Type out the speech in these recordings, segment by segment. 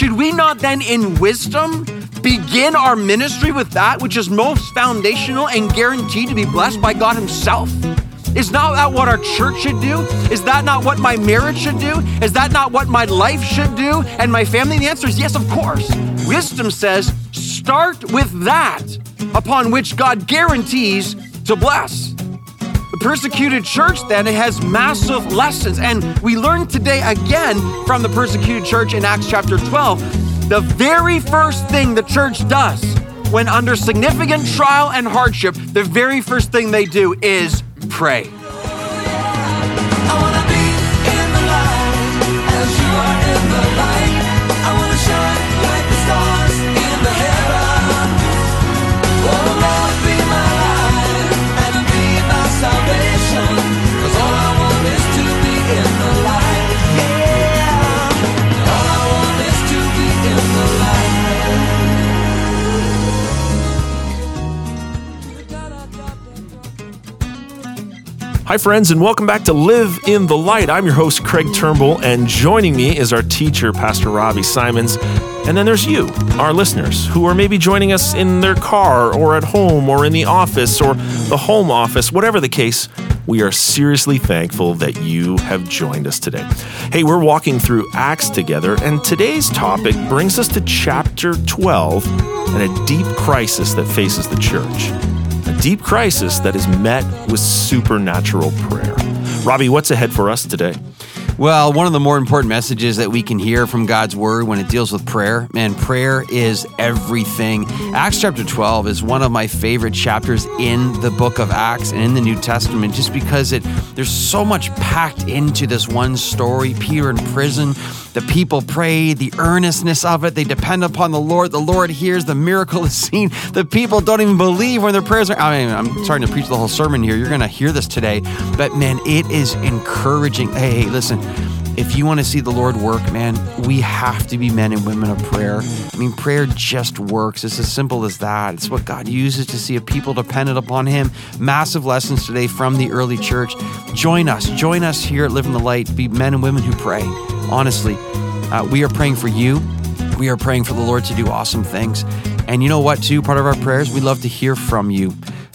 should we not then, in wisdom, begin our ministry with that which is most foundational and guaranteed to be blessed by God Himself? Is not that what our church should do? Is that not what my marriage should do? Is that not what my life should do and my family? The answer is yes, of course. Wisdom says start with that upon which God guarantees to bless. Persecuted church then it has massive lessons and we learn today again from the persecuted church in Acts chapter 12 the very first thing the church does when under significant trial and hardship the very first thing they do is pray. Hi, friends, and welcome back to Live in the Light. I'm your host, Craig Turnbull, and joining me is our teacher, Pastor Robbie Simons. And then there's you, our listeners, who are maybe joining us in their car or at home or in the office or the home office, whatever the case. We are seriously thankful that you have joined us today. Hey, we're walking through Acts together, and today's topic brings us to chapter 12 and a deep crisis that faces the church deep crisis that is met with supernatural prayer. Robbie, what's ahead for us today? Well, one of the more important messages that we can hear from God's word when it deals with prayer, man, prayer is everything. Acts chapter 12 is one of my favorite chapters in the book of Acts and in the New Testament just because it there's so much packed into this one story. Peter in prison, the people pray, the earnestness of it, they depend upon the Lord. The Lord hears, the miracle is seen. The people don't even believe when their prayers are. I mean, I'm starting to preach the whole sermon here. You're going to hear this today. But man, it is encouraging. Hey, hey, listen, if you want to see the Lord work, man, we have to be men and women of prayer. I mean, prayer just works. It's as simple as that. It's what God uses to see a people dependent upon Him. Massive lessons today from the early church. Join us. Join us here at Live in the Light. Be men and women who pray. Honestly, uh, we are praying for you. We are praying for the Lord to do awesome things. And you know what, too? Part of our prayers, we love to hear from you.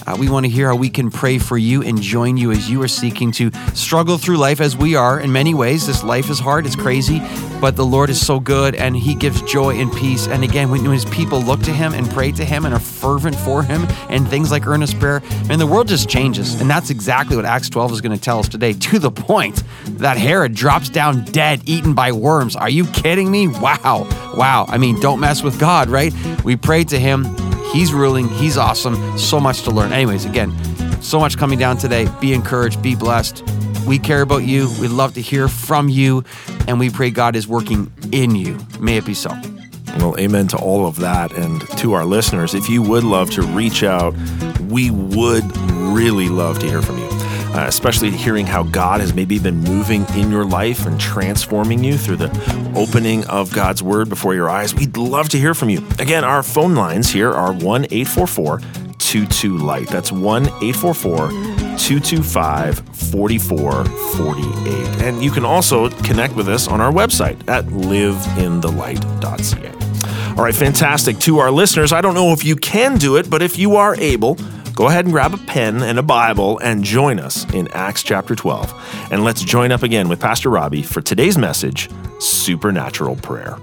Uh, we want to hear how we can pray for you and join you as you are seeking to struggle through life as we are in many ways. This life is hard, it's crazy, but the Lord is so good and He gives joy and peace. And again, when His people look to Him and pray to Him and are fervent for Him and things like earnest prayer, and the world just changes. And that's exactly what Acts 12 is going to tell us today, to the point that Herod drops down dead, eaten by worms. Are you kidding me? Wow. Wow. I mean, don't mess with God, right? We prayed to Him He's ruling. He's awesome. So much to learn. Anyways, again, so much coming down today. Be encouraged. Be blessed. We care about you. We'd love to hear from you. And we pray God is working in you. May it be so. Well, amen to all of that. And to our listeners, if you would love to reach out, we would really love to hear from you uh, especially hearing how God has maybe been moving in your life and transforming you through the opening of God's word before your eyes. We'd love to hear from you. Again, our phone lines here are 1 844 22 Light. That's 1 844 225 4448. And you can also connect with us on our website at liveinthelight.ca. All right, fantastic. To our listeners, I don't know if you can do it, but if you are able, go ahead and grab a pen and a Bible and join us in Acts chapter 12. And let's join up again with Pastor Robbie for today's message Supernatural Prayer.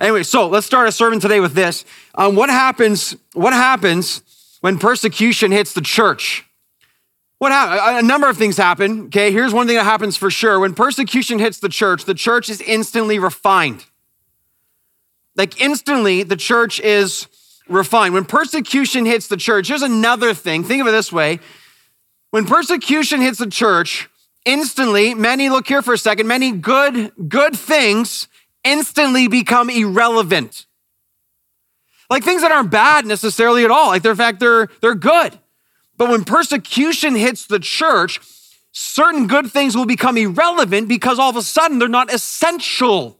Anyway, so let's start a sermon today with this. Um, what happens? What happens when persecution hits the church? What happens? A number of things happen. Okay, here's one thing that happens for sure. When persecution hits the church, the church is instantly refined. Like instantly, the church is refined. When persecution hits the church, here's another thing. Think of it this way. When persecution hits the church, instantly, many look here for a second, many good, good things instantly become irrelevant. Like things that aren't bad necessarily at all. Like they're, in fact, they're, they're good. But when persecution hits the church, certain good things will become irrelevant because all of a sudden they're not essential.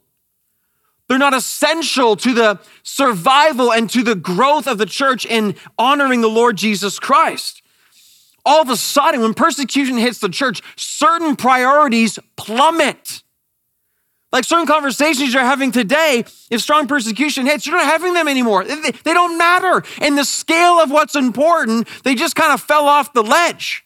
They're not essential to the survival and to the growth of the church in honoring the Lord Jesus Christ. All of a sudden, when persecution hits the church, certain priorities plummet. Like certain conversations you're having today, if strong persecution hits, you're not having them anymore. They, don't matter. In the scale of what's important, they just kind of fell off the ledge.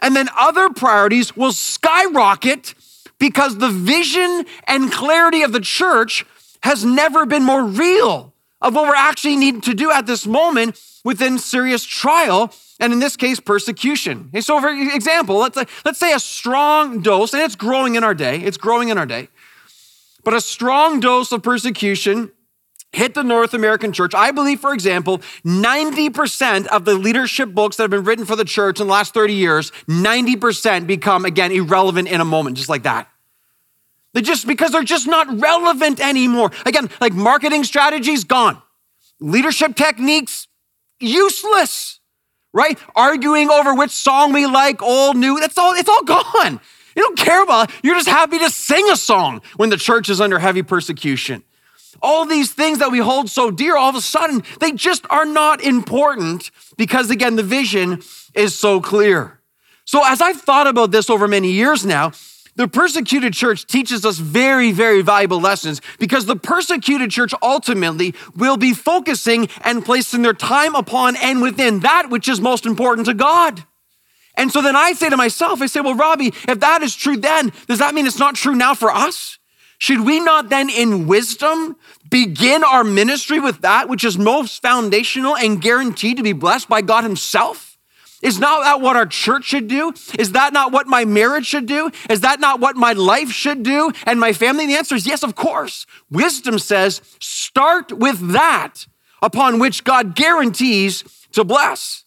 And then other priorities will skyrocket because the vision and clarity of the church has never been more real of what we're actually needing to do at this moment within serious trial and in this case persecution okay, so for example let's, let's say a strong dose and it's growing in our day it's growing in our day but a strong dose of persecution hit the North American church. I believe, for example, 90% of the leadership books that have been written for the church in the last 30 years, 90% become, again, irrelevant in a moment, just like that. They just because they're just not relevant anymore. Again, like marketing strategies, gone. Leadership techniques, useless, right? Arguing over which song we like, old, new, that's all, it's all gone. You don't care about it. You're just happy to sing a song when the church is under heavy persecution. All these things that we hold so dear, all of a sudden, they just are not important because, again, the vision is so clear. So, as I've thought about this over many years now, the persecuted church teaches us very, very valuable lessons because the persecuted church ultimately will be focusing and placing their time upon and within that which is most important to God. And so then I say to myself, I say, well, Robbie, if that is true then, does that mean it's not true now for us? Should we not then, in wisdom, begin our ministry with that which is most foundational and guaranteed to be blessed by God Himself? Is not that what our church should do? Is that not what my marriage should do? Is that not what my life should do and my family? The answer is yes, of course. Wisdom says start with that upon which God guarantees to bless.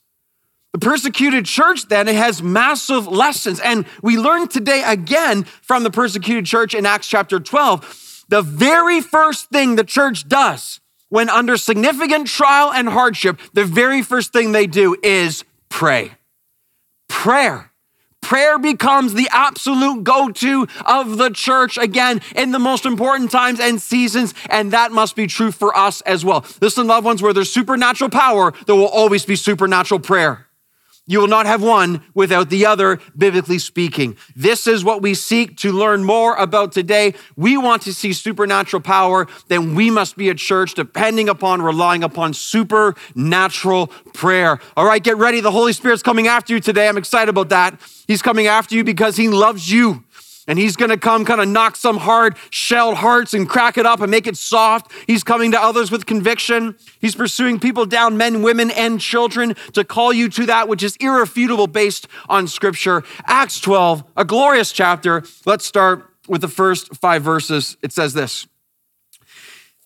The persecuted church then it has massive lessons. And we learn today again from the persecuted church in Acts chapter 12. The very first thing the church does when under significant trial and hardship, the very first thing they do is pray. Prayer. Prayer becomes the absolute go to of the church again in the most important times and seasons, and that must be true for us as well. Listen, loved ones, where there's supernatural power, there will always be supernatural prayer. You will not have one without the other, biblically speaking. This is what we seek to learn more about today. We want to see supernatural power, then we must be a church depending upon, relying upon supernatural prayer. All right, get ready. The Holy Spirit's coming after you today. I'm excited about that. He's coming after you because He loves you. And he's gonna come kind of knock some hard shelled hearts and crack it up and make it soft. He's coming to others with conviction. He's pursuing people down, men, women, and children, to call you to that which is irrefutable based on scripture. Acts 12, a glorious chapter. Let's start with the first five verses. It says this.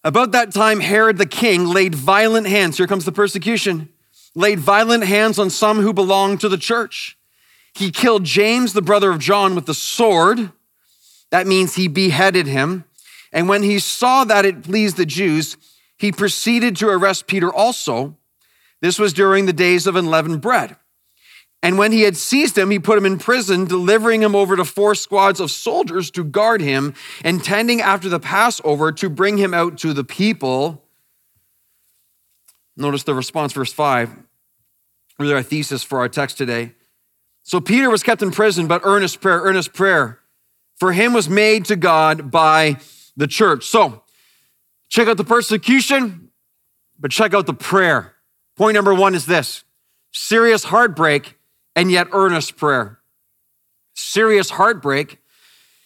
About that time, Herod the king laid violent hands, here comes the persecution, laid violent hands on some who belonged to the church. He killed James, the brother of John, with the sword. That means he beheaded him. And when he saw that it pleased the Jews, he proceeded to arrest Peter also. This was during the days of unleavened bread. And when he had seized him, he put him in prison, delivering him over to four squads of soldiers to guard him, intending after the Passover to bring him out to the people. Notice the response, verse 5, really our thesis for our text today. So Peter was kept in prison, but earnest prayer, earnest prayer for him was made to God by the church. So check out the persecution, but check out the prayer. Point number one is this serious heartbreak and yet earnest prayer. Serious heartbreak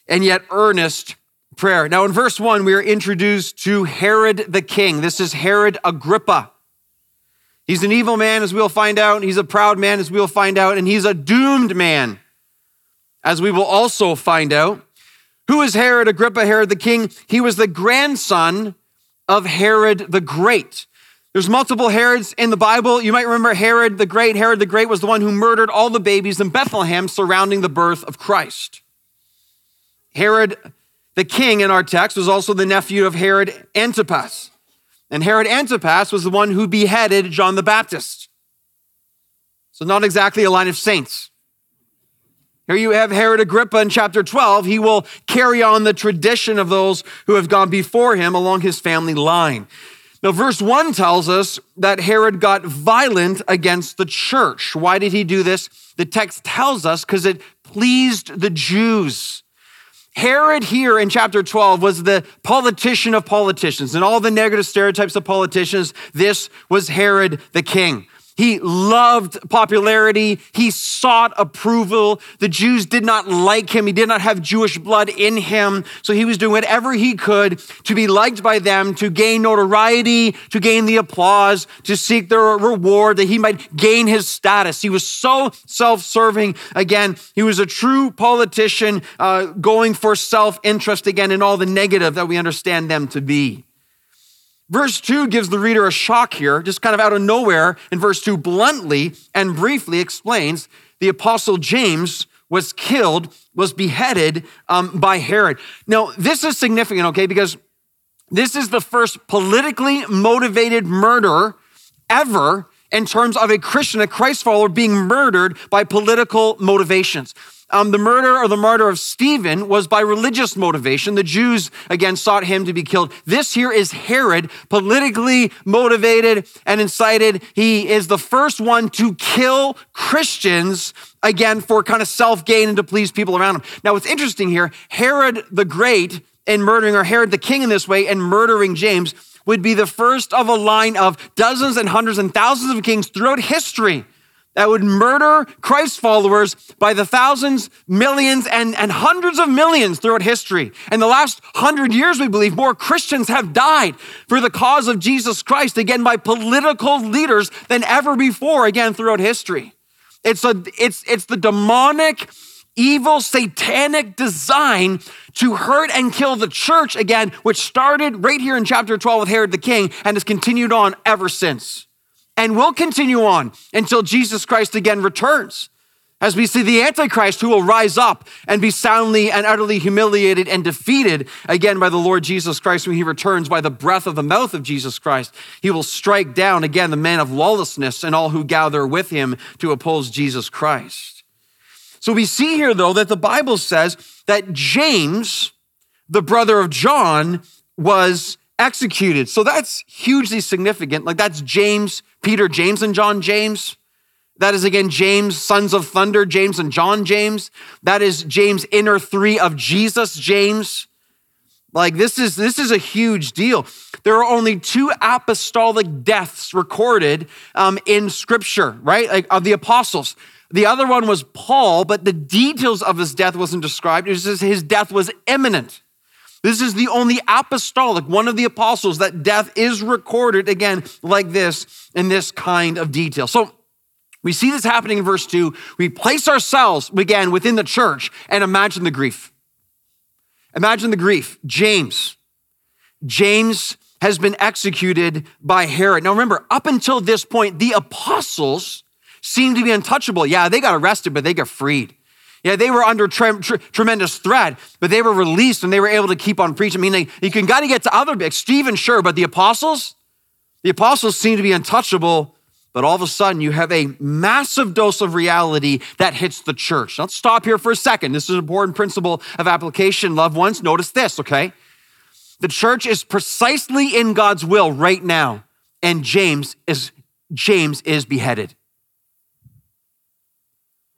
and yet earnest prayer. Now, in verse one, we are introduced to Herod the king. This is Herod Agrippa. He's an evil man, as we'll find out. He's a proud man, as we'll find out. And he's a doomed man, as we will also find out. Who is Herod Agrippa, Herod the king? He was the grandson of Herod the Great. There's multiple Herods in the Bible. You might remember Herod the Great. Herod the Great was the one who murdered all the babies in Bethlehem surrounding the birth of Christ. Herod the king in our text was also the nephew of Herod Antipas. And Herod Antipas was the one who beheaded John the Baptist. So, not exactly a line of saints. Here you have Herod Agrippa in chapter 12. He will carry on the tradition of those who have gone before him along his family line. Now, verse 1 tells us that Herod got violent against the church. Why did he do this? The text tells us because it pleased the Jews. Herod here in chapter 12 was the politician of politicians and all the negative stereotypes of politicians. This was Herod the king. He loved popularity. He sought approval. The Jews did not like him. He did not have Jewish blood in him. So he was doing whatever he could to be liked by them, to gain notoriety, to gain the applause, to seek their reward, that he might gain his status. He was so self serving. Again, he was a true politician uh, going for self interest again in all the negative that we understand them to be. Verse 2 gives the reader a shock here, just kind of out of nowhere. In verse 2, bluntly and briefly explains the apostle James was killed, was beheaded um, by Herod. Now, this is significant, okay, because this is the first politically motivated murder ever in terms of a Christian, a Christ follower, being murdered by political motivations. Um, the murder or the martyr of Stephen was by religious motivation. The Jews, again, sought him to be killed. This here is Herod, politically motivated and incited. He is the first one to kill Christians, again, for kind of self gain and to please people around him. Now, what's interesting here, Herod the Great, in murdering, or Herod the King in this way, and murdering James, would be the first of a line of dozens and hundreds and thousands of kings throughout history that would murder Christ followers by the thousands, millions, and, and hundreds of millions throughout history. In the last hundred years, we believe more Christians have died for the cause of Jesus Christ, again, by political leaders than ever before, again, throughout history. It's, a, it's, it's the demonic, evil, satanic design to hurt and kill the church, again, which started right here in chapter 12 with Herod the king and has continued on ever since and will continue on until Jesus Christ again returns. As we see the Antichrist who will rise up and be soundly and utterly humiliated and defeated again by the Lord Jesus Christ when he returns by the breath of the mouth of Jesus Christ. He will strike down again the man of lawlessness and all who gather with him to oppose Jesus Christ. So we see here, though, that the Bible says that James, the brother of John, was executed. So that's hugely significant. Like that's James, Peter, James, and John James. That is again James, sons of thunder, James and John James. That is James, inner three of Jesus James. Like this is this is a huge deal. There are only two apostolic deaths recorded um, in Scripture, right? Like of the apostles. The other one was Paul, but the details of his death wasn't described. It says his death was imminent. This is the only apostolic, one of the apostles, that death is recorded again like this in this kind of detail. So we see this happening in verse 2. We place ourselves again within the church and imagine the grief. Imagine the grief. James. James has been executed by Herod. Now remember, up until this point, the apostles seemed to be untouchable. Yeah, they got arrested, but they got freed. Yeah, they were under tre- tre- tremendous threat, but they were released and they were able to keep on preaching. I mean, they, you can got to get to other big Stephen, sure, but the apostles, the apostles seem to be untouchable. But all of a sudden, you have a massive dose of reality that hits the church. Let's stop here for a second. This is an important principle of application, loved ones. Notice this, okay? The church is precisely in God's will right now, and James is James is beheaded.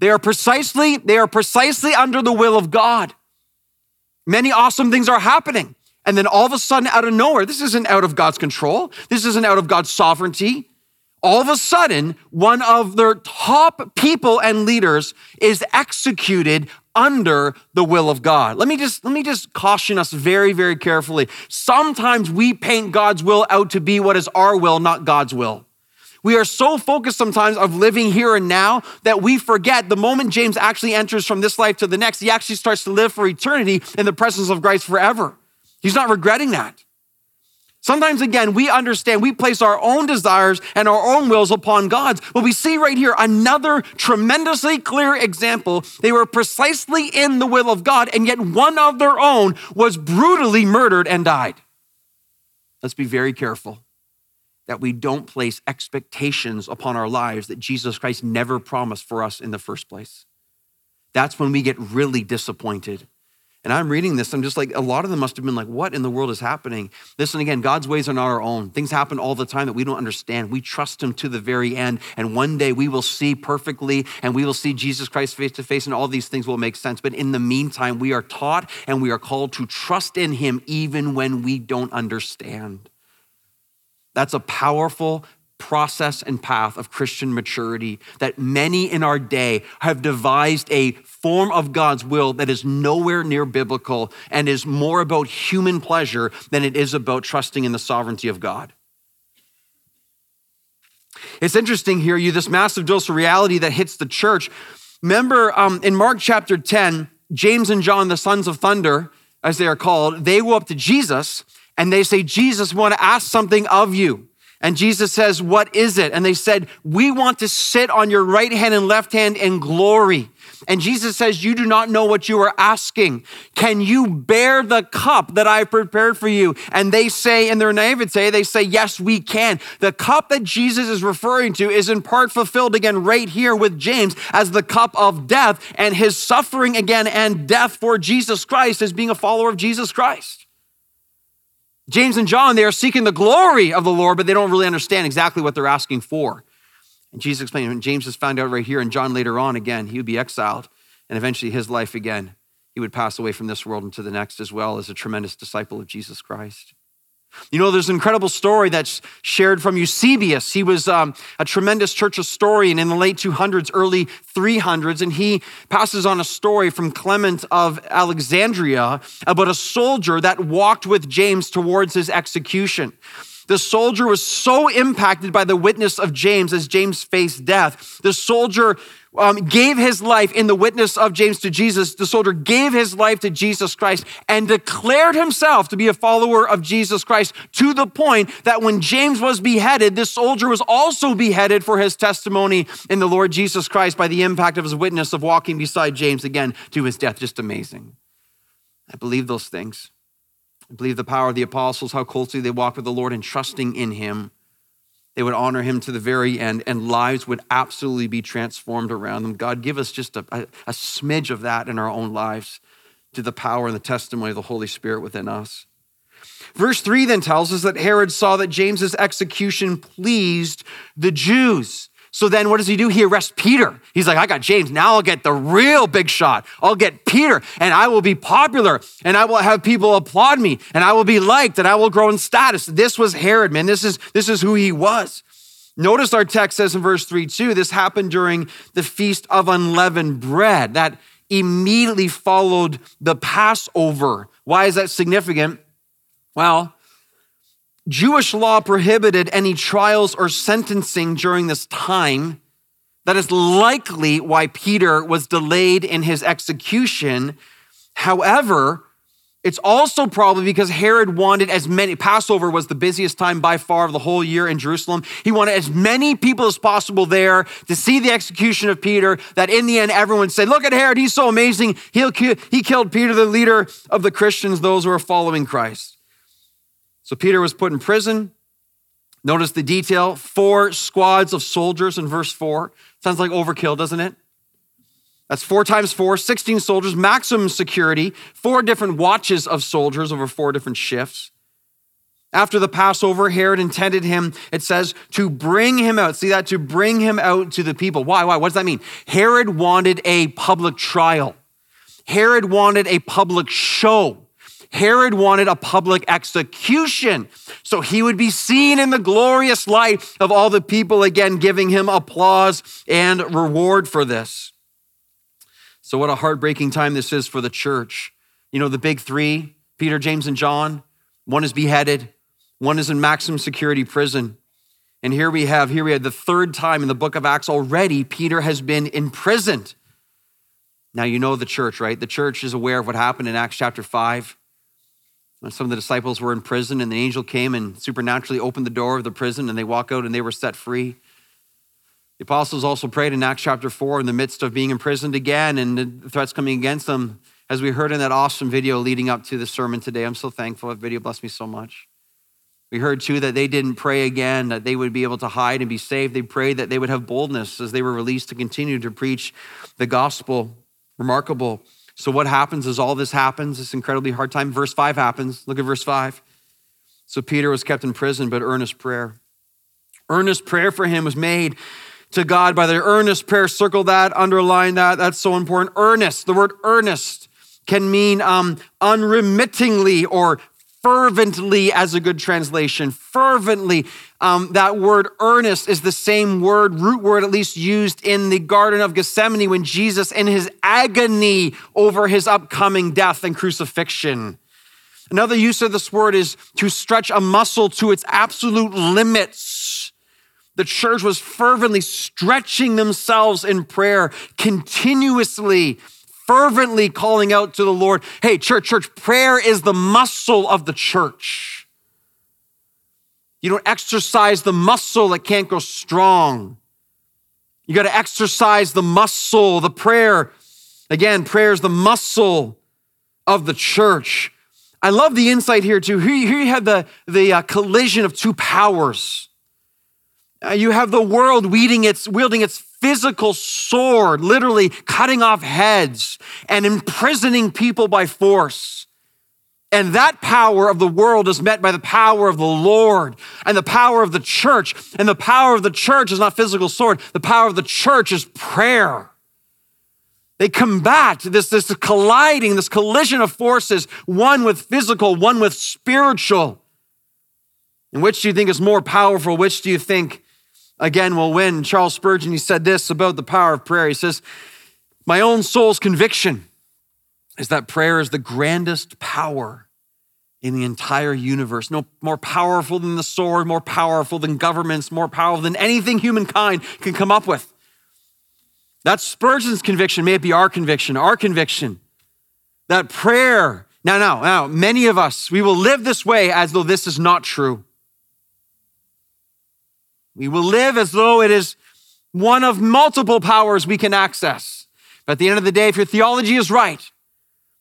They are precisely, they are precisely under the will of God. Many awesome things are happening. And then all of a sudden, out of nowhere, this isn't out of God's control. This isn't out of God's sovereignty. All of a sudden, one of their top people and leaders is executed under the will of God. Let me just let me just caution us very very carefully. Sometimes we paint God's will out to be what is our will, not God's will. We are so focused sometimes of living here and now that we forget the moment James actually enters from this life to the next, he actually starts to live for eternity in the presence of Christ forever. He's not regretting that. Sometimes, again, we understand we place our own desires and our own wills upon God's. But we see right here another tremendously clear example. They were precisely in the will of God, and yet one of their own was brutally murdered and died. Let's be very careful that we don't place expectations upon our lives that Jesus Christ never promised for us in the first place. That's when we get really disappointed. And I'm reading this, I'm just like, a lot of them must have been like, what in the world is happening? Listen again, God's ways are not our own. Things happen all the time that we don't understand. We trust Him to the very end. And one day we will see perfectly and we will see Jesus Christ face to face, and all these things will make sense. But in the meantime, we are taught and we are called to trust in Him even when we don't understand. That's a powerful process and path of Christian maturity that many in our day have devised a form of God's will that is nowhere near biblical and is more about human pleasure than it is about trusting in the sovereignty of God. It's interesting here, you this massive dose of reality that hits the church. Remember um, in Mark chapter 10, James and John, the sons of thunder, as they are called, they go up to Jesus and they say, Jesus, we want to ask something of you. And Jesus says, What is it? And they said, We want to sit on your right hand and left hand in glory. And Jesus says, You do not know what you are asking. Can you bear the cup that I've prepared for you? And they say, in their naivete, they say, Yes, we can. The cup that Jesus is referring to is in part fulfilled again right here with James as the cup of death and his suffering again and death for Jesus Christ as being a follower of Jesus Christ. James and John, they are seeking the glory of the Lord, but they don't really understand exactly what they're asking for. And Jesus explained, and James has found out right here, and John later on again, he would be exiled, and eventually his life again, he would pass away from this world into the next as well as a tremendous disciple of Jesus Christ. You know, there's an incredible story that's shared from Eusebius. He was um, a tremendous church historian in the late 200s, early 300s, and he passes on a story from Clement of Alexandria about a soldier that walked with James towards his execution. The soldier was so impacted by the witness of James as James faced death. The soldier um, gave his life in the witness of James to Jesus. The soldier gave his life to Jesus Christ and declared himself to be a follower of Jesus Christ to the point that when James was beheaded, this soldier was also beheaded for his testimony in the Lord Jesus Christ by the impact of his witness of walking beside James again to his death. Just amazing. I believe those things. I believe the power of the apostles, how closely they walked with the Lord and trusting in him. They would honor him to the very end, and lives would absolutely be transformed around them. God, give us just a, a, a smidge of that in our own lives to the power and the testimony of the Holy Spirit within us. Verse 3 then tells us that Herod saw that James's execution pleased the Jews. So then what does he do? He arrests Peter. He's like, I got James. Now I'll get the real big shot. I'll get Peter and I will be popular and I will have people applaud me and I will be liked and I will grow in status. This was Herod, man. This is, this is who he was. Notice our text says in verse 3 2, this happened during the feast of unleavened bread. That immediately followed the Passover. Why is that significant? Well, Jewish law prohibited any trials or sentencing during this time. That is likely why Peter was delayed in his execution. However, it's also probably because Herod wanted as many, Passover was the busiest time by far of the whole year in Jerusalem. He wanted as many people as possible there to see the execution of Peter that in the end everyone said, Look at Herod, he's so amazing. He'll, he killed Peter, the leader of the Christians, those who are following Christ. So Peter was put in prison. Notice the detail four squads of soldiers in verse 4. Sounds like overkill, doesn't it? That's four times four, 16 soldiers, maximum security, four different watches of soldiers over four different shifts. After the Passover, Herod intended him, it says, to bring him out. See that? To bring him out to the people. Why? Why? What does that mean? Herod wanted a public trial. Herod wanted a public show. Herod wanted a public execution. So he would be seen in the glorious light of all the people again giving him applause and reward for this. So, what a heartbreaking time this is for the church. You know, the big three Peter, James, and John one is beheaded, one is in maximum security prison. And here we have, here we have the third time in the book of Acts already, Peter has been imprisoned. Now, you know the church, right? The church is aware of what happened in Acts chapter 5. When some of the disciples were in prison and the angel came and supernaturally opened the door of the prison and they walk out and they were set free. The apostles also prayed in Acts chapter 4 in the midst of being imprisoned again and the threats coming against them, as we heard in that awesome video leading up to the sermon today. I'm so thankful. That video blessed me so much. We heard too that they didn't pray again, that they would be able to hide and be saved. They prayed that they would have boldness as they were released to continue to preach the gospel. Remarkable So, what happens is all this happens, this incredibly hard time? Verse 5 happens. Look at verse 5. So, Peter was kept in prison, but earnest prayer. Earnest prayer for him was made to God by the earnest prayer. Circle that, underline that. That's so important. Earnest. The word earnest can mean um, unremittingly or fervently as a good translation. Fervently. Um, that word earnest is the same word, root word at least used in the Garden of Gethsemane when Jesus, in his agony over his upcoming death and crucifixion. Another use of this word is to stretch a muscle to its absolute limits. The church was fervently stretching themselves in prayer, continuously fervently calling out to the Lord, hey, church, church, prayer is the muscle of the church. You don't exercise the muscle that can't go strong. You got to exercise the muscle, the prayer. Again, prayer is the muscle of the church. I love the insight here too. Here, you have the, the uh, collision of two powers. Uh, you have the world its, wielding its physical sword, literally cutting off heads and imprisoning people by force. And that power of the world is met by the power of the Lord and the power of the church. And the power of the church is not physical sword. The power of the church is prayer. They combat this, this colliding, this collision of forces, one with physical, one with spiritual. And which do you think is more powerful? Which do you think again will win. Charles Spurgeon, he said this about the power of prayer. He says, My own soul's conviction is that prayer is the grandest power in the entire universe. No more powerful than the sword, more powerful than governments, more powerful than anything humankind can come up with. That's Spurgeon's conviction. May it be our conviction, our conviction that prayer, now, now, now, many of us, we will live this way as though this is not true. We will live as though it is one of multiple powers we can access. But at the end of the day, if your theology is right,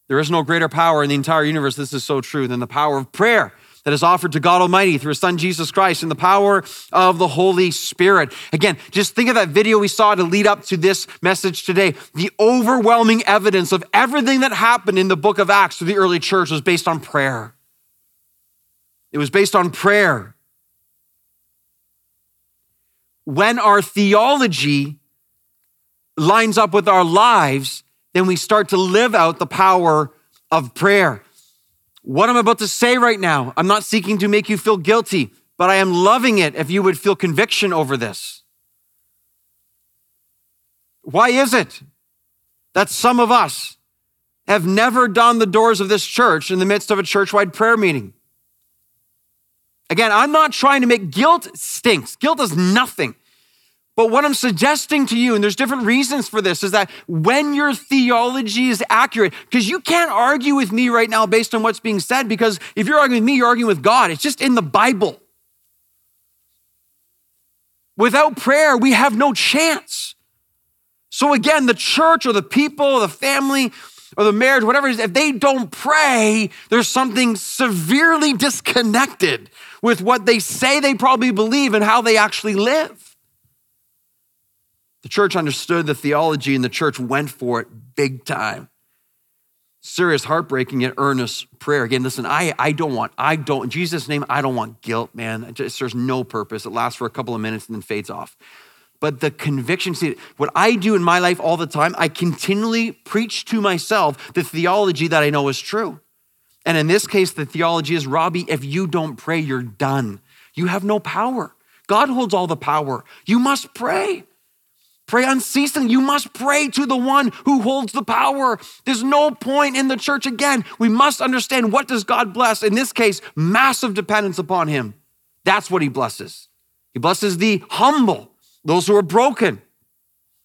there is no greater power in the entire universe. This is so true than the power of prayer that is offered to God Almighty through His Son Jesus Christ and the power of the Holy Spirit. Again, just think of that video we saw to lead up to this message today. The overwhelming evidence of everything that happened in the book of Acts to the early church was based on prayer. It was based on prayer when our theology lines up with our lives, then we start to live out the power of prayer. What I'm about to say right now, I'm not seeking to make you feel guilty, but I am loving it if you would feel conviction over this. Why is it that some of us have never done the doors of this church in the midst of a church wide prayer meeting? Again, I'm not trying to make guilt stinks. Guilt is nothing. But what I'm suggesting to you, and there's different reasons for this, is that when your theology is accurate, because you can't argue with me right now based on what's being said, because if you're arguing with me, you're arguing with God. It's just in the Bible. Without prayer, we have no chance. So again, the church or the people, or the family, or the marriage, whatever it is, if they don't pray, there's something severely disconnected with what they say they probably believe and how they actually live. The church understood the theology and the church went for it big time. Serious, heartbreaking, and earnest prayer. Again, listen, I, I don't want, I don't, in Jesus' name, I don't want guilt, man. It just serves no purpose. It lasts for a couple of minutes and then fades off. But the conviction, see, what I do in my life all the time, I continually preach to myself the theology that I know is true. And in this case, the theology is Robbie, if you don't pray, you're done. You have no power. God holds all the power. You must pray. Pray unceasingly. You must pray to the one who holds the power. There's no point in the church again. We must understand what does God bless? In this case, massive dependence upon him. That's what he blesses. He blesses the humble, those who are broken,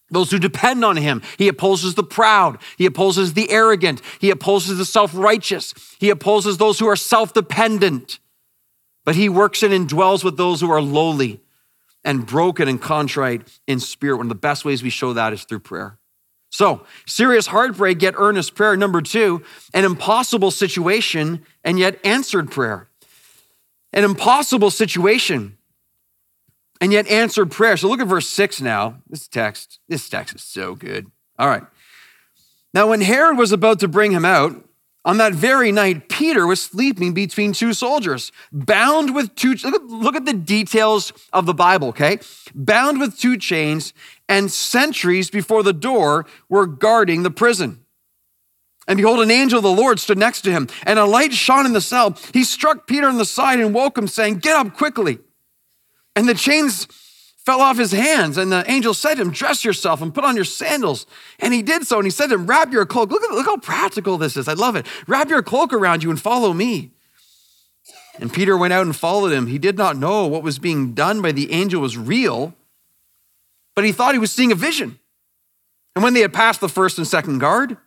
those who depend on him. He opposes the proud. He opposes the arrogant. He opposes the self righteous. He opposes those who are self dependent. But he works in and dwells with those who are lowly and broken and contrite in spirit. One of the best ways we show that is through prayer. So, serious heartbreak, yet earnest prayer. Number two, an impossible situation and yet answered prayer. An impossible situation and yet answered prayer. So look at verse six now. This text, this text is so good. All right. Now, when Herod was about to bring him out, on that very night, Peter was sleeping between two soldiers, bound with two. Look at, look at the details of the Bible, okay? Bound with two chains, and sentries before the door were guarding the prison. And behold, an angel of the Lord stood next to him, and a light shone in the cell. He struck Peter on the side and woke him, saying, Get up quickly. And the chains fell off his hands. And the angel said to him, Dress yourself and put on your sandals. And he did so. And he said to him, Wrap your cloak. Look, at, look how practical this is. I love it. Wrap your cloak around you and follow me. And Peter went out and followed him. He did not know what was being done by the angel was real, but he thought he was seeing a vision. And when they had passed the first and second guard,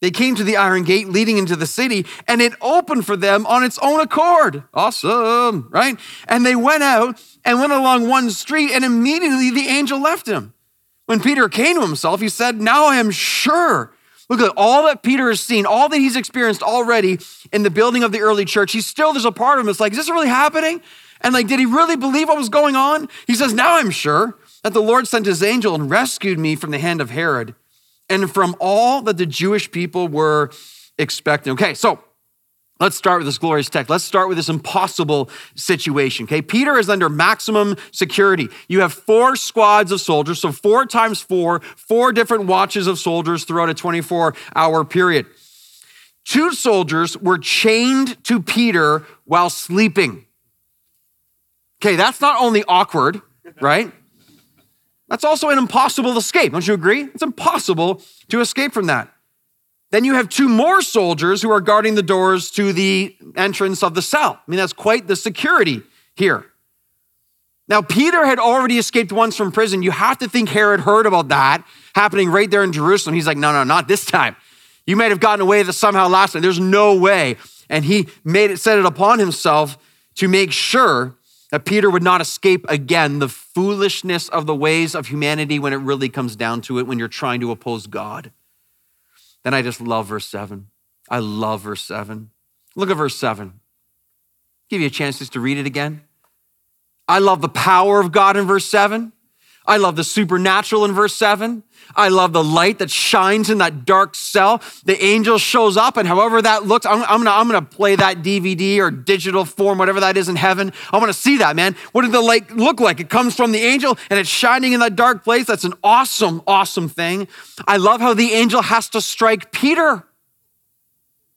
they came to the iron gate leading into the city, and it opened for them on its own accord. Awesome, right? And they went out and went along one street, and immediately the angel left him. When Peter came to himself, he said, Now I am sure. Look at all that Peter has seen, all that he's experienced already in the building of the early church. He's still, there's a part of him that's like, Is this really happening? And like, did he really believe what was going on? He says, Now I'm sure that the Lord sent his angel and rescued me from the hand of Herod and from all that the Jewish people were expecting. Okay, so Let's start with this glorious text. Let's start with this impossible situation. Okay, Peter is under maximum security. You have four squads of soldiers, so four times four, four different watches of soldiers throughout a 24 hour period. Two soldiers were chained to Peter while sleeping. Okay, that's not only awkward, right? That's also an impossible escape. Don't you agree? It's impossible to escape from that. Then you have two more soldiers who are guarding the doors to the entrance of the cell. I mean, that's quite the security here. Now, Peter had already escaped once from prison. You have to think Herod heard about that happening right there in Jerusalem. He's like, no, no, not this time. You might have gotten away with it somehow last time. There's no way. And he made it, set it upon himself to make sure that Peter would not escape again the foolishness of the ways of humanity when it really comes down to it, when you're trying to oppose God. Then I just love verse 7. I love verse 7. Look at verse 7. Give you a chance just to read it again. I love the power of God in verse 7. I love the supernatural in verse 7. I love the light that shines in that dark cell. The angel shows up, and however that looks, I'm, I'm, gonna, I'm gonna play that DVD or digital form, whatever that is in heaven. I wanna see that, man. What did the light look like? It comes from the angel and it's shining in that dark place. That's an awesome, awesome thing. I love how the angel has to strike Peter.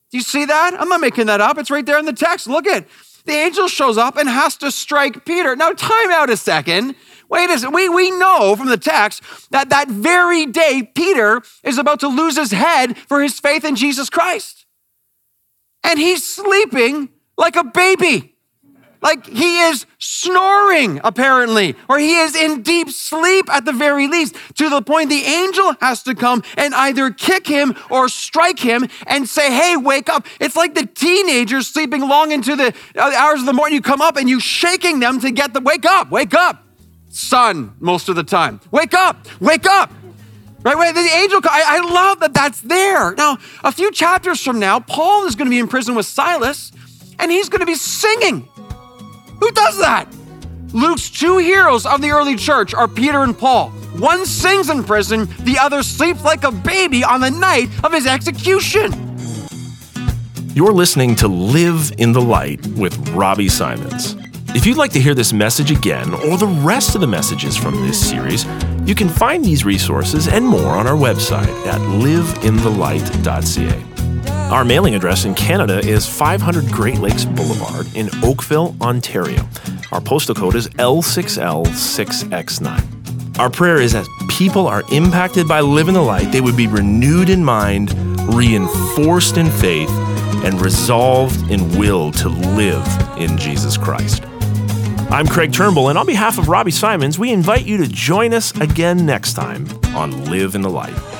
Do you see that? I'm not making that up. It's right there in the text. Look at the angel shows up and has to strike Peter. Now, time out a second. Wait a second. We, we know from the text that that very day, Peter is about to lose his head for his faith in Jesus Christ. And he's sleeping like a baby. Like he is snoring, apparently, or he is in deep sleep at the very least, to the point the angel has to come and either kick him or strike him and say, Hey, wake up. It's like the teenagers sleeping long into the uh, hours of the morning. You come up and you shaking them to get them, wake up, wake up son most of the time. Wake up, wake up. Right? Wait, the angel, I, I love that that's there. Now, a few chapters from now, Paul is going to be in prison with Silas and he's going to be singing. Who does that? Luke's two heroes of the early church are Peter and Paul. One sings in prison, the other sleeps like a baby on the night of his execution. You're listening to Live in the Light with Robbie Simons. If you'd like to hear this message again or the rest of the messages from this series, you can find these resources and more on our website at liveinthelight.ca. Our mailing address in Canada is 500 Great Lakes Boulevard in Oakville, Ontario. Our postal code is L6L6X9. Our prayer is as people are impacted by living the light, they would be renewed in mind, reinforced in faith, and resolved in will to live in Jesus Christ. I'm Craig Turnbull, and on behalf of Robbie Simons, we invite you to join us again next time on Live in the Light.